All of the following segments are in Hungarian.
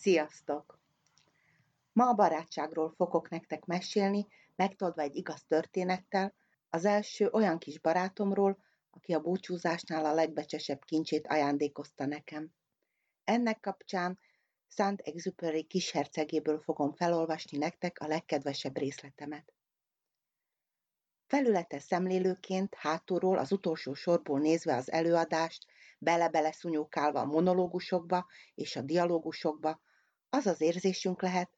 Sziasztok! Ma a barátságról fogok nektek mesélni, megtolva egy igaz történettel, az első olyan kis barátomról, aki a búcsúzásnál a legbecsesebb kincsét ajándékozta nekem. Ennek kapcsán Szent Exupery kishercegéből fogom felolvasni nektek a legkedvesebb részletemet. Felületes szemlélőként hátulról az utolsó sorból nézve az előadást, bele-bele szunyókálva a monológusokba és a dialógusokba, az az érzésünk lehet,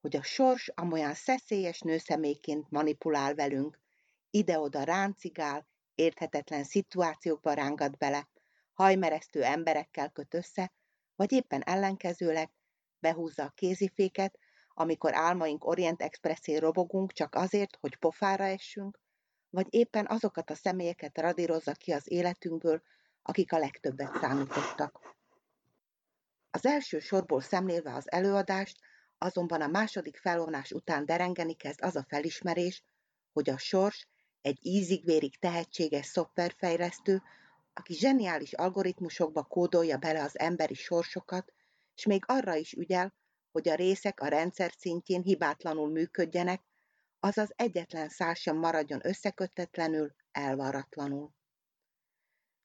hogy a sors amolyan szeszélyes nőszemélyként manipulál velünk, ide-oda ráncigál, érthetetlen szituációkba rángat bele, hajmeresztő emberekkel köt össze, vagy éppen ellenkezőleg behúzza a kéziféket, amikor álmaink Orient Expressé robogunk csak azért, hogy pofára essünk, vagy éppen azokat a személyeket radírozza ki az életünkből, akik a legtöbbet számítottak. Az első sorból szemlélve az előadást, azonban a második felvonás után derengeni kezd az a felismerés, hogy a sors egy ízig-vérig tehetséges szoftverfejlesztő, aki zseniális algoritmusokba kódolja bele az emberi sorsokat, és még arra is ügyel, hogy a részek a rendszer szintjén hibátlanul működjenek, azaz egyetlen szál sem maradjon összekötetlenül, elvaratlanul.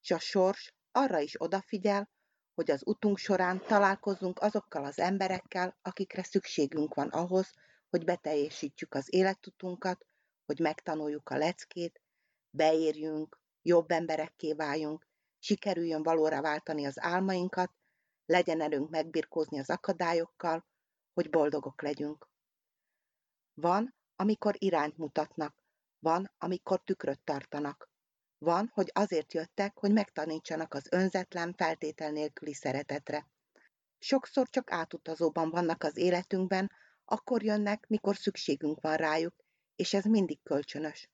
És a sors arra is odafigyel, hogy az utunk során találkozzunk azokkal az emberekkel, akikre szükségünk van ahhoz, hogy beteljesítjük az életutunkat, hogy megtanuljuk a leckét, beérjünk, jobb emberekké váljunk, sikerüljön valóra váltani az álmainkat, legyen erőnk megbirkózni az akadályokkal, hogy boldogok legyünk. Van, amikor irányt mutatnak, van, amikor tükröt tartanak. Van, hogy azért jöttek, hogy megtanítsanak az önzetlen, feltétel nélküli szeretetre. Sokszor csak átutazóban vannak az életünkben, akkor jönnek, mikor szükségünk van rájuk, és ez mindig kölcsönös.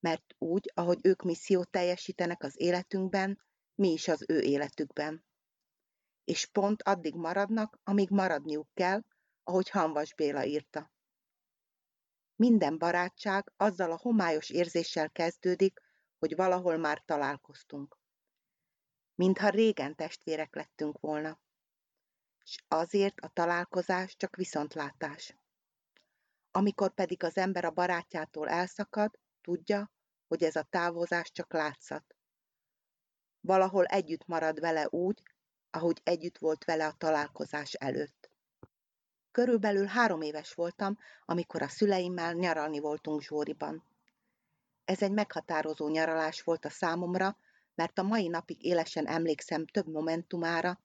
Mert úgy, ahogy ők missziót teljesítenek az életünkben, mi is az ő életükben. És pont addig maradnak, amíg maradniuk kell, ahogy Hanvas Béla írta. Minden barátság azzal a homályos érzéssel kezdődik, hogy valahol már találkoztunk. Mintha régen testvérek lettünk volna. És azért a találkozás csak viszontlátás. Amikor pedig az ember a barátjától elszakad, tudja, hogy ez a távozás csak látszat. Valahol együtt marad vele úgy, ahogy együtt volt vele a találkozás előtt. Körülbelül három éves voltam, amikor a szüleimmel nyaralni voltunk Zsóriban. Ez egy meghatározó nyaralás volt a számomra, mert a mai napig élesen emlékszem több momentumára,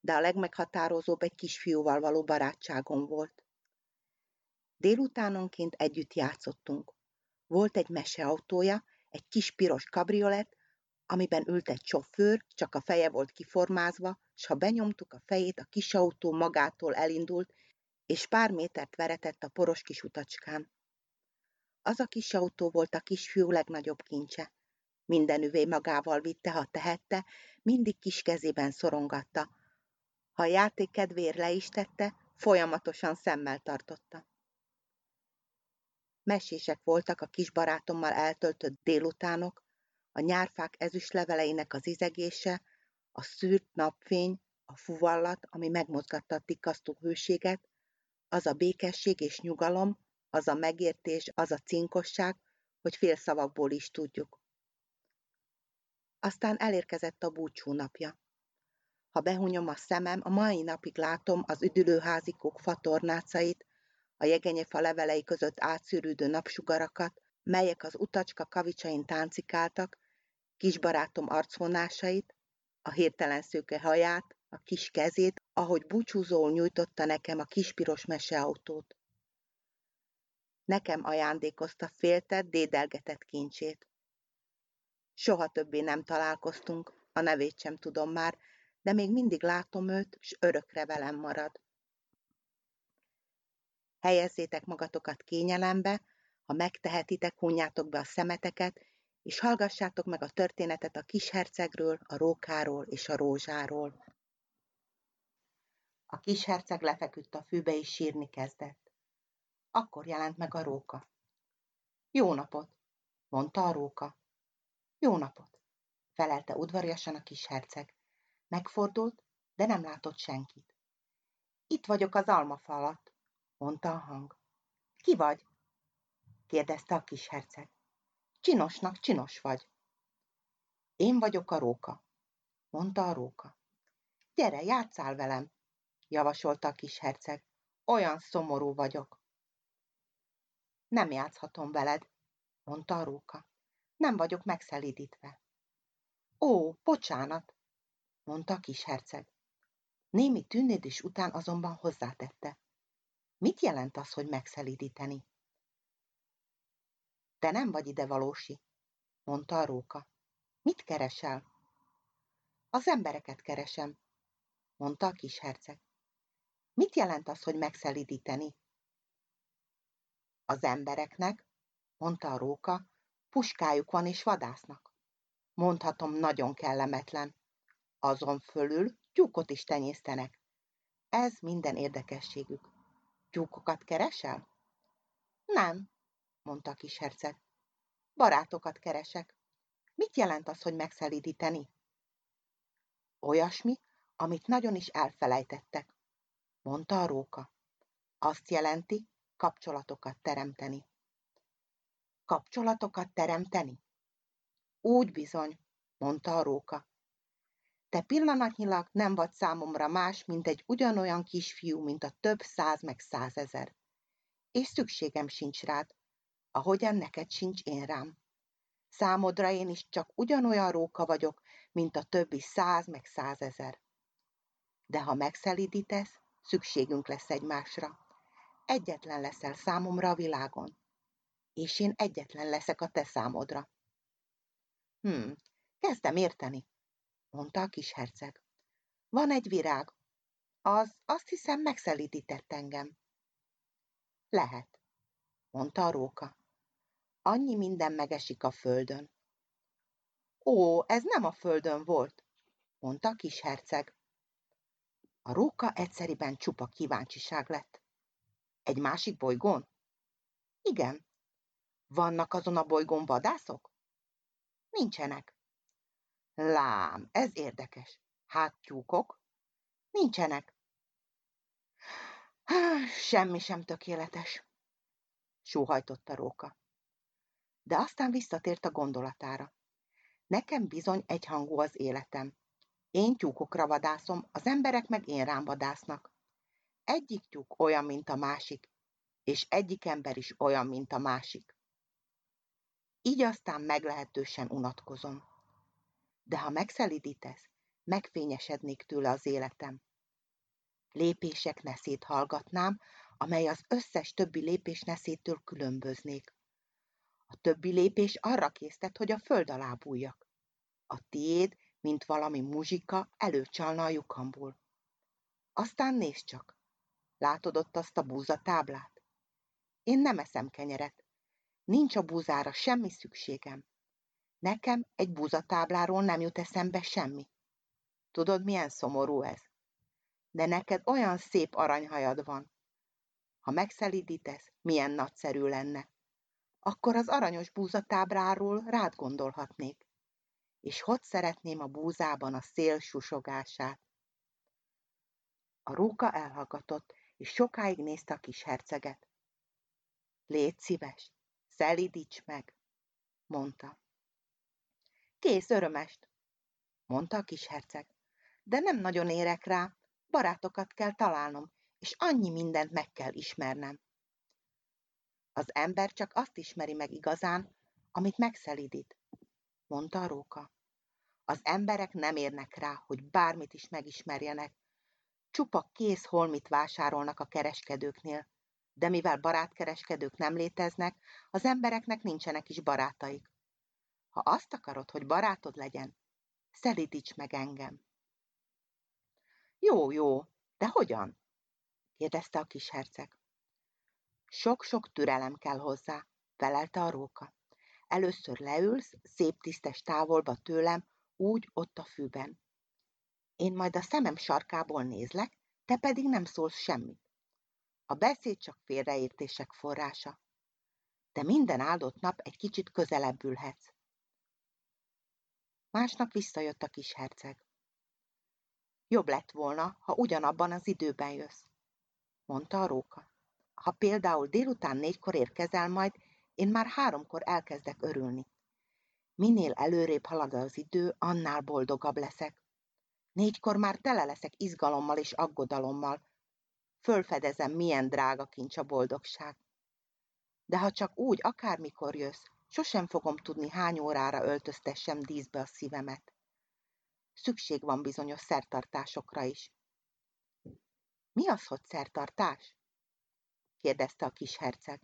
de a legmeghatározóbb egy kisfiúval való barátságom volt. Délutánonként együtt játszottunk. Volt egy meseautója, egy kis piros kabriolet, amiben ült egy sofőr, csak a feje volt kiformázva, s ha benyomtuk a fejét, a kis autó magától elindult, és pár métert veretett a poros kis utacskán. Az a kis autó volt a kisfiú legnagyobb kincse. Minden üvé magával vitte, ha tehette, mindig kis kezében szorongatta. Ha a játék kedvéért le is tette, folyamatosan szemmel tartotta. Mesések voltak a kis barátommal eltöltött délutánok, a nyárfák ezüst leveleinek az izegése, a szűrt napfény, a fuvallat, ami megmozgatta a tikasztó hőséget, az a békesség és nyugalom, az a megértés, az a cinkosság, hogy félszavakból is tudjuk. Aztán elérkezett a búcsú napja. Ha behunyom a szemem, a mai napig látom az üdülőházikók fatornácait, a jegenyefa levelei között átszűrődő napsugarakat, melyek az utacska kavicsain táncikáltak, kisbarátom arcvonásait, a hirtelen szőke haját, a kis kezét, ahogy búcsúzól nyújtotta nekem a kispiros meseautót. Nekem ajándékozta féltett, dédelgetett kincsét. Soha többé nem találkoztunk, a nevét sem tudom már, de még mindig látom őt, s örökre velem marad. Helyezzétek magatokat kényelembe, ha megtehetitek, hunjátok be a szemeteket, és hallgassátok meg a történetet a kishercegről, a rókáról és a rózsáról. A kisherceg lefeküdt a fűbe és sírni kezdett. Akkor jelent meg a róka. Jó napot, mondta a róka. Jó napot, felelte udvariasan a kis herceg. Megfordult, de nem látott senkit. Itt vagyok az almafa alatt, mondta a hang. Ki vagy? kérdezte a kis herceg. Csinosnak csinos vagy. Én vagyok a róka, mondta a róka. Gyere, játszál velem, javasolta a kis herceg. Olyan szomorú vagyok. Nem játszhatom veled, mondta a róka. Nem vagyok megszelídítve. Ó, bocsánat, mondta a kis herceg. Némi tűnődés után azonban hozzátette. Mit jelent az, hogy megszelídíteni? Te nem vagy ide valósi, mondta a róka. Mit keresel? Az embereket keresem, mondta a kis herceg. Mit jelent az, hogy megszelidíteni? Az embereknek, mondta a róka, puskájuk van és vadásznak. Mondhatom, nagyon kellemetlen. Azon fölül tyúkot is tenyésztenek. Ez minden érdekességük. Tyúkokat keresel? Nem, mondta a kis herceg. Barátokat keresek. Mit jelent az, hogy megszelídíteni? Olyasmi, amit nagyon is elfelejtettek, mondta a róka. Azt jelenti, kapcsolatokat teremteni. Kapcsolatokat teremteni? Úgy bizony, mondta a róka. Te pillanatnyilag nem vagy számomra más, mint egy ugyanolyan kisfiú, mint a több száz meg százezer. És szükségem sincs rád, ahogyan neked sincs én rám. Számodra én is csak ugyanolyan róka vagyok, mint a többi száz meg százezer. De ha megszelidítesz, szükségünk lesz egymásra. Egyetlen leszel számomra a világon, és én egyetlen leszek a te számodra. Hm, kezdem érteni, mondta a kis herceg. Van egy virág. Az azt hiszem megszelidített engem. Lehet, mondta a róka. Annyi minden megesik a földön. Ó, ez nem a földön volt, mondta a kis herceg. A róka egyszeriben csupa kíváncsiság lett. Egy másik bolygón? Igen. Vannak azon a bolygón vadászok? Nincsenek. Lám, ez érdekes. Hát tyúkok? Nincsenek. Semmi sem tökéletes, sóhajtott a róka. De aztán visszatért a gondolatára. Nekem bizony egyhangú az életem. Én tyúkokra vadászom, az emberek meg én rám vadásznak. Egyik tyúk olyan, mint a másik, és egyik ember is olyan, mint a másik. Így aztán meglehetősen unatkozom. De ha megszelidítesz, megfényesednék tőle az életem. Lépések neszét hallgatnám, amely az összes többi lépés neszétől különböznék. A többi lépés arra késztet, hogy a föld alá bújjak. A tiéd, mint valami muzsika, előcsalna a lyukamból. Aztán nézd csak, látod ott azt a búzatáblát? Én nem eszem kenyeret. Nincs a búzára semmi szükségem. Nekem egy búzatábláról nem jut eszembe semmi. Tudod, milyen szomorú ez? De neked olyan szép aranyhajad van. Ha megszelidítesz, milyen nagyszerű lenne. Akkor az aranyos búzatábráról rád gondolhatnék. És hogy szeretném a búzában a szél susogását. A róka elhallgatott, és sokáig nézte a kis herceget. Légy szíves, szelídíts meg, mondta. Kész örömest, mondta a kis herceg. De nem nagyon érek rá, barátokat kell találnom, és annyi mindent meg kell ismernem. Az ember csak azt ismeri meg igazán, amit megszelidít, mondta a róka. Az emberek nem érnek rá, hogy bármit is megismerjenek. Csupa kész holmit vásárolnak a kereskedőknél, de mivel barátkereskedők nem léteznek, az embereknek nincsenek is barátaik. Ha azt akarod, hogy barátod legyen, szelítíts meg engem. Jó, jó, de hogyan? kérdezte a kis herceg. Sok-sok türelem kell hozzá, felelte a róka. Először leülsz, szép tisztes távolba tőlem, úgy ott a fűben. Én majd a szemem sarkából nézlek, te pedig nem szólsz semmit. A beszéd csak félreértések forrása. De minden áldott nap egy kicsit közelebb ülhetsz. Másnap visszajött a kis herceg. Jobb lett volna, ha ugyanabban az időben jössz. mondta a róka. Ha például délután négykor érkezel majd, én már háromkor elkezdek örülni. Minél előrébb halad az idő, annál boldogabb leszek. Négykor már tele leszek izgalommal és aggodalommal. Fölfedezem, milyen drága kincs a boldogság. De ha csak úgy, akármikor jössz, sosem fogom tudni, hány órára öltöztessem díszbe a szívemet. Szükség van bizonyos szertartásokra is. Mi az, hogy szertartás? kérdezte a kis herceg.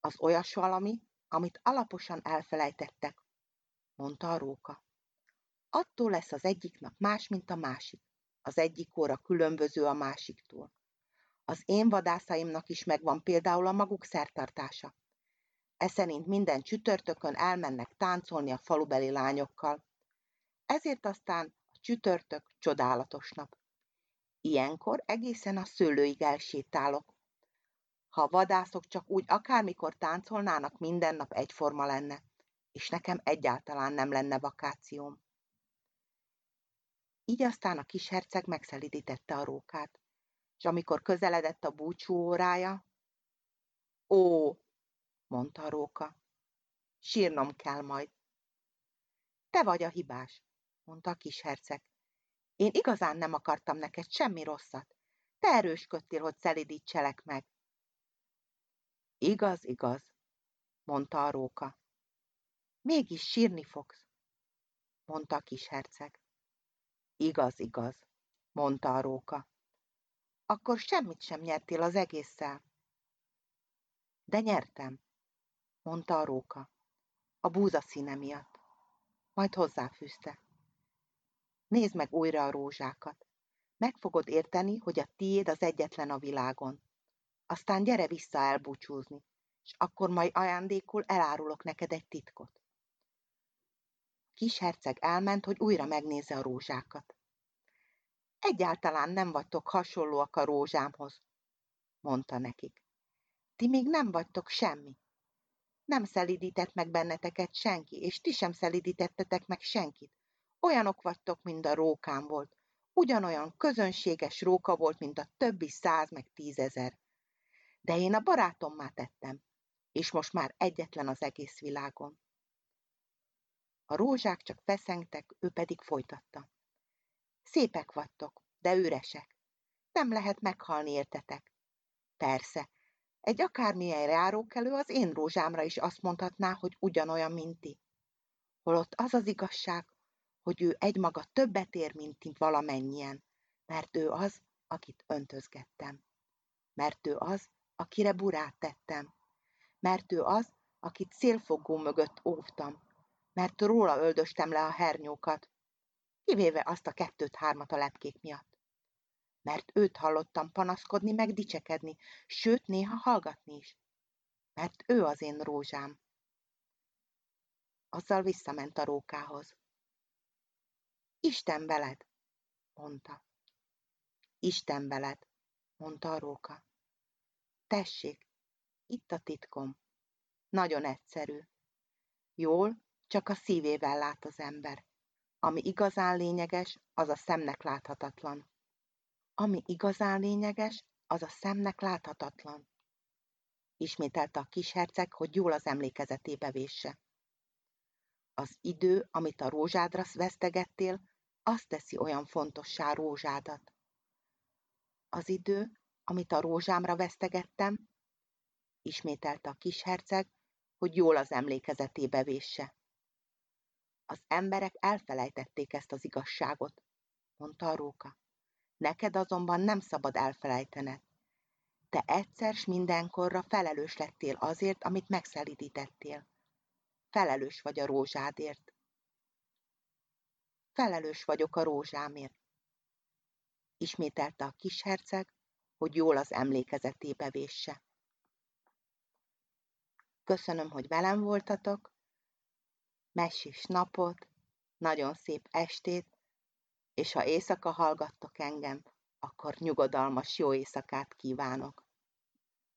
Az olyas valami, amit alaposan elfelejtettek, mondta a róka. Attól lesz az egyik nap más, mint a másik. Az egyik óra különböző a másiktól. Az én vadászaimnak is megvan például a maguk szertartása. E szerint minden csütörtökön elmennek táncolni a falubeli lányokkal. Ezért aztán a csütörtök csodálatos nap. Ilyenkor egészen a szőlőig elsétálok. Ha a vadászok csak úgy akármikor táncolnának, minden nap egyforma lenne, és nekem egyáltalán nem lenne vakációm. Így aztán a kis herceg megszelidítette a rókát, és amikor közeledett a búcsú órája, Ó, mondta a róka, sírnom kell majd. Te vagy a hibás, mondta a kis herceg. Én igazán nem akartam neked semmi rosszat. Te erősködtél, hogy szelidítselek meg. Igaz, igaz, mondta a róka. Mégis sírni fogsz, mondta a kis herceg. Igaz, igaz, mondta a róka. Akkor semmit sem nyertél az egésszel. De nyertem, mondta a róka, a búza színe miatt. Majd hozzáfűzte. Nézd meg újra a rózsákat. Meg fogod érteni, hogy a tiéd az egyetlen a világon. Aztán gyere vissza elbúcsúzni, és akkor majd ajándékul elárulok neked egy titkot. Kis herceg elment, hogy újra megnézze a rózsákat. Egyáltalán nem vagytok hasonlóak a rózsámhoz, mondta nekik. Ti még nem vagytok semmi. Nem szelidített meg benneteket senki, és ti sem szelidítettetek meg senkit. Olyanok vagytok, mint a rókám volt. Ugyanolyan közönséges róka volt, mint a többi száz meg tízezer. De én a barátommá tettem, és most már egyetlen az egész világon. A rózsák csak feszengtek, ő pedig folytatta. Szépek vagytok, de üresek. Nem lehet meghalni értetek. Persze, egy akármilyen járókelő az én rózsámra is azt mondhatná, hogy ugyanolyan, mint ti. Holott az az igazság, hogy ő egymaga többet ér, mint ti valamennyien, mert ő az, akit öntözgettem. Mert ő az, akire burát tettem. Mert ő az, akit szélfogó mögött óvtam. Mert róla öldöstem le a hernyókat, kivéve azt a kettőt-hármat a lepkék miatt. Mert őt hallottam panaszkodni, meg dicsekedni, sőt, néha hallgatni is. Mert ő az én rózsám. Azzal visszament a rókához. Isten veled, mondta. Isten veled, mondta a róka. Tessék, itt a titkom. Nagyon egyszerű. Jól, csak a szívével lát az ember. Ami igazán lényeges, az a szemnek láthatatlan. Ami igazán lényeges, az a szemnek láthatatlan. Ismételte a kis herceg, hogy jól az emlékezetébe vésse. Az idő, amit a rózsádra vesztegettél, azt teszi olyan fontossá rózsádat. Az idő, amit a rózsámra vesztegettem, ismételte a kis herceg, hogy jól az emlékezetébe vésse. Az emberek elfelejtették ezt az igazságot, mondta a róka. Neked azonban nem szabad elfelejtened. Te egyszer s mindenkorra felelős lettél azért, amit megszelidítettél. Felelős vagy a rózsádért. Felelős vagyok a rózsámért. Ismételte a kis herceg, hogy jól az emlékezetébe vésse. Köszönöm, hogy velem voltatok, mesés napot, nagyon szép estét, és ha éjszaka hallgattok engem, akkor nyugodalmas jó éjszakát kívánok.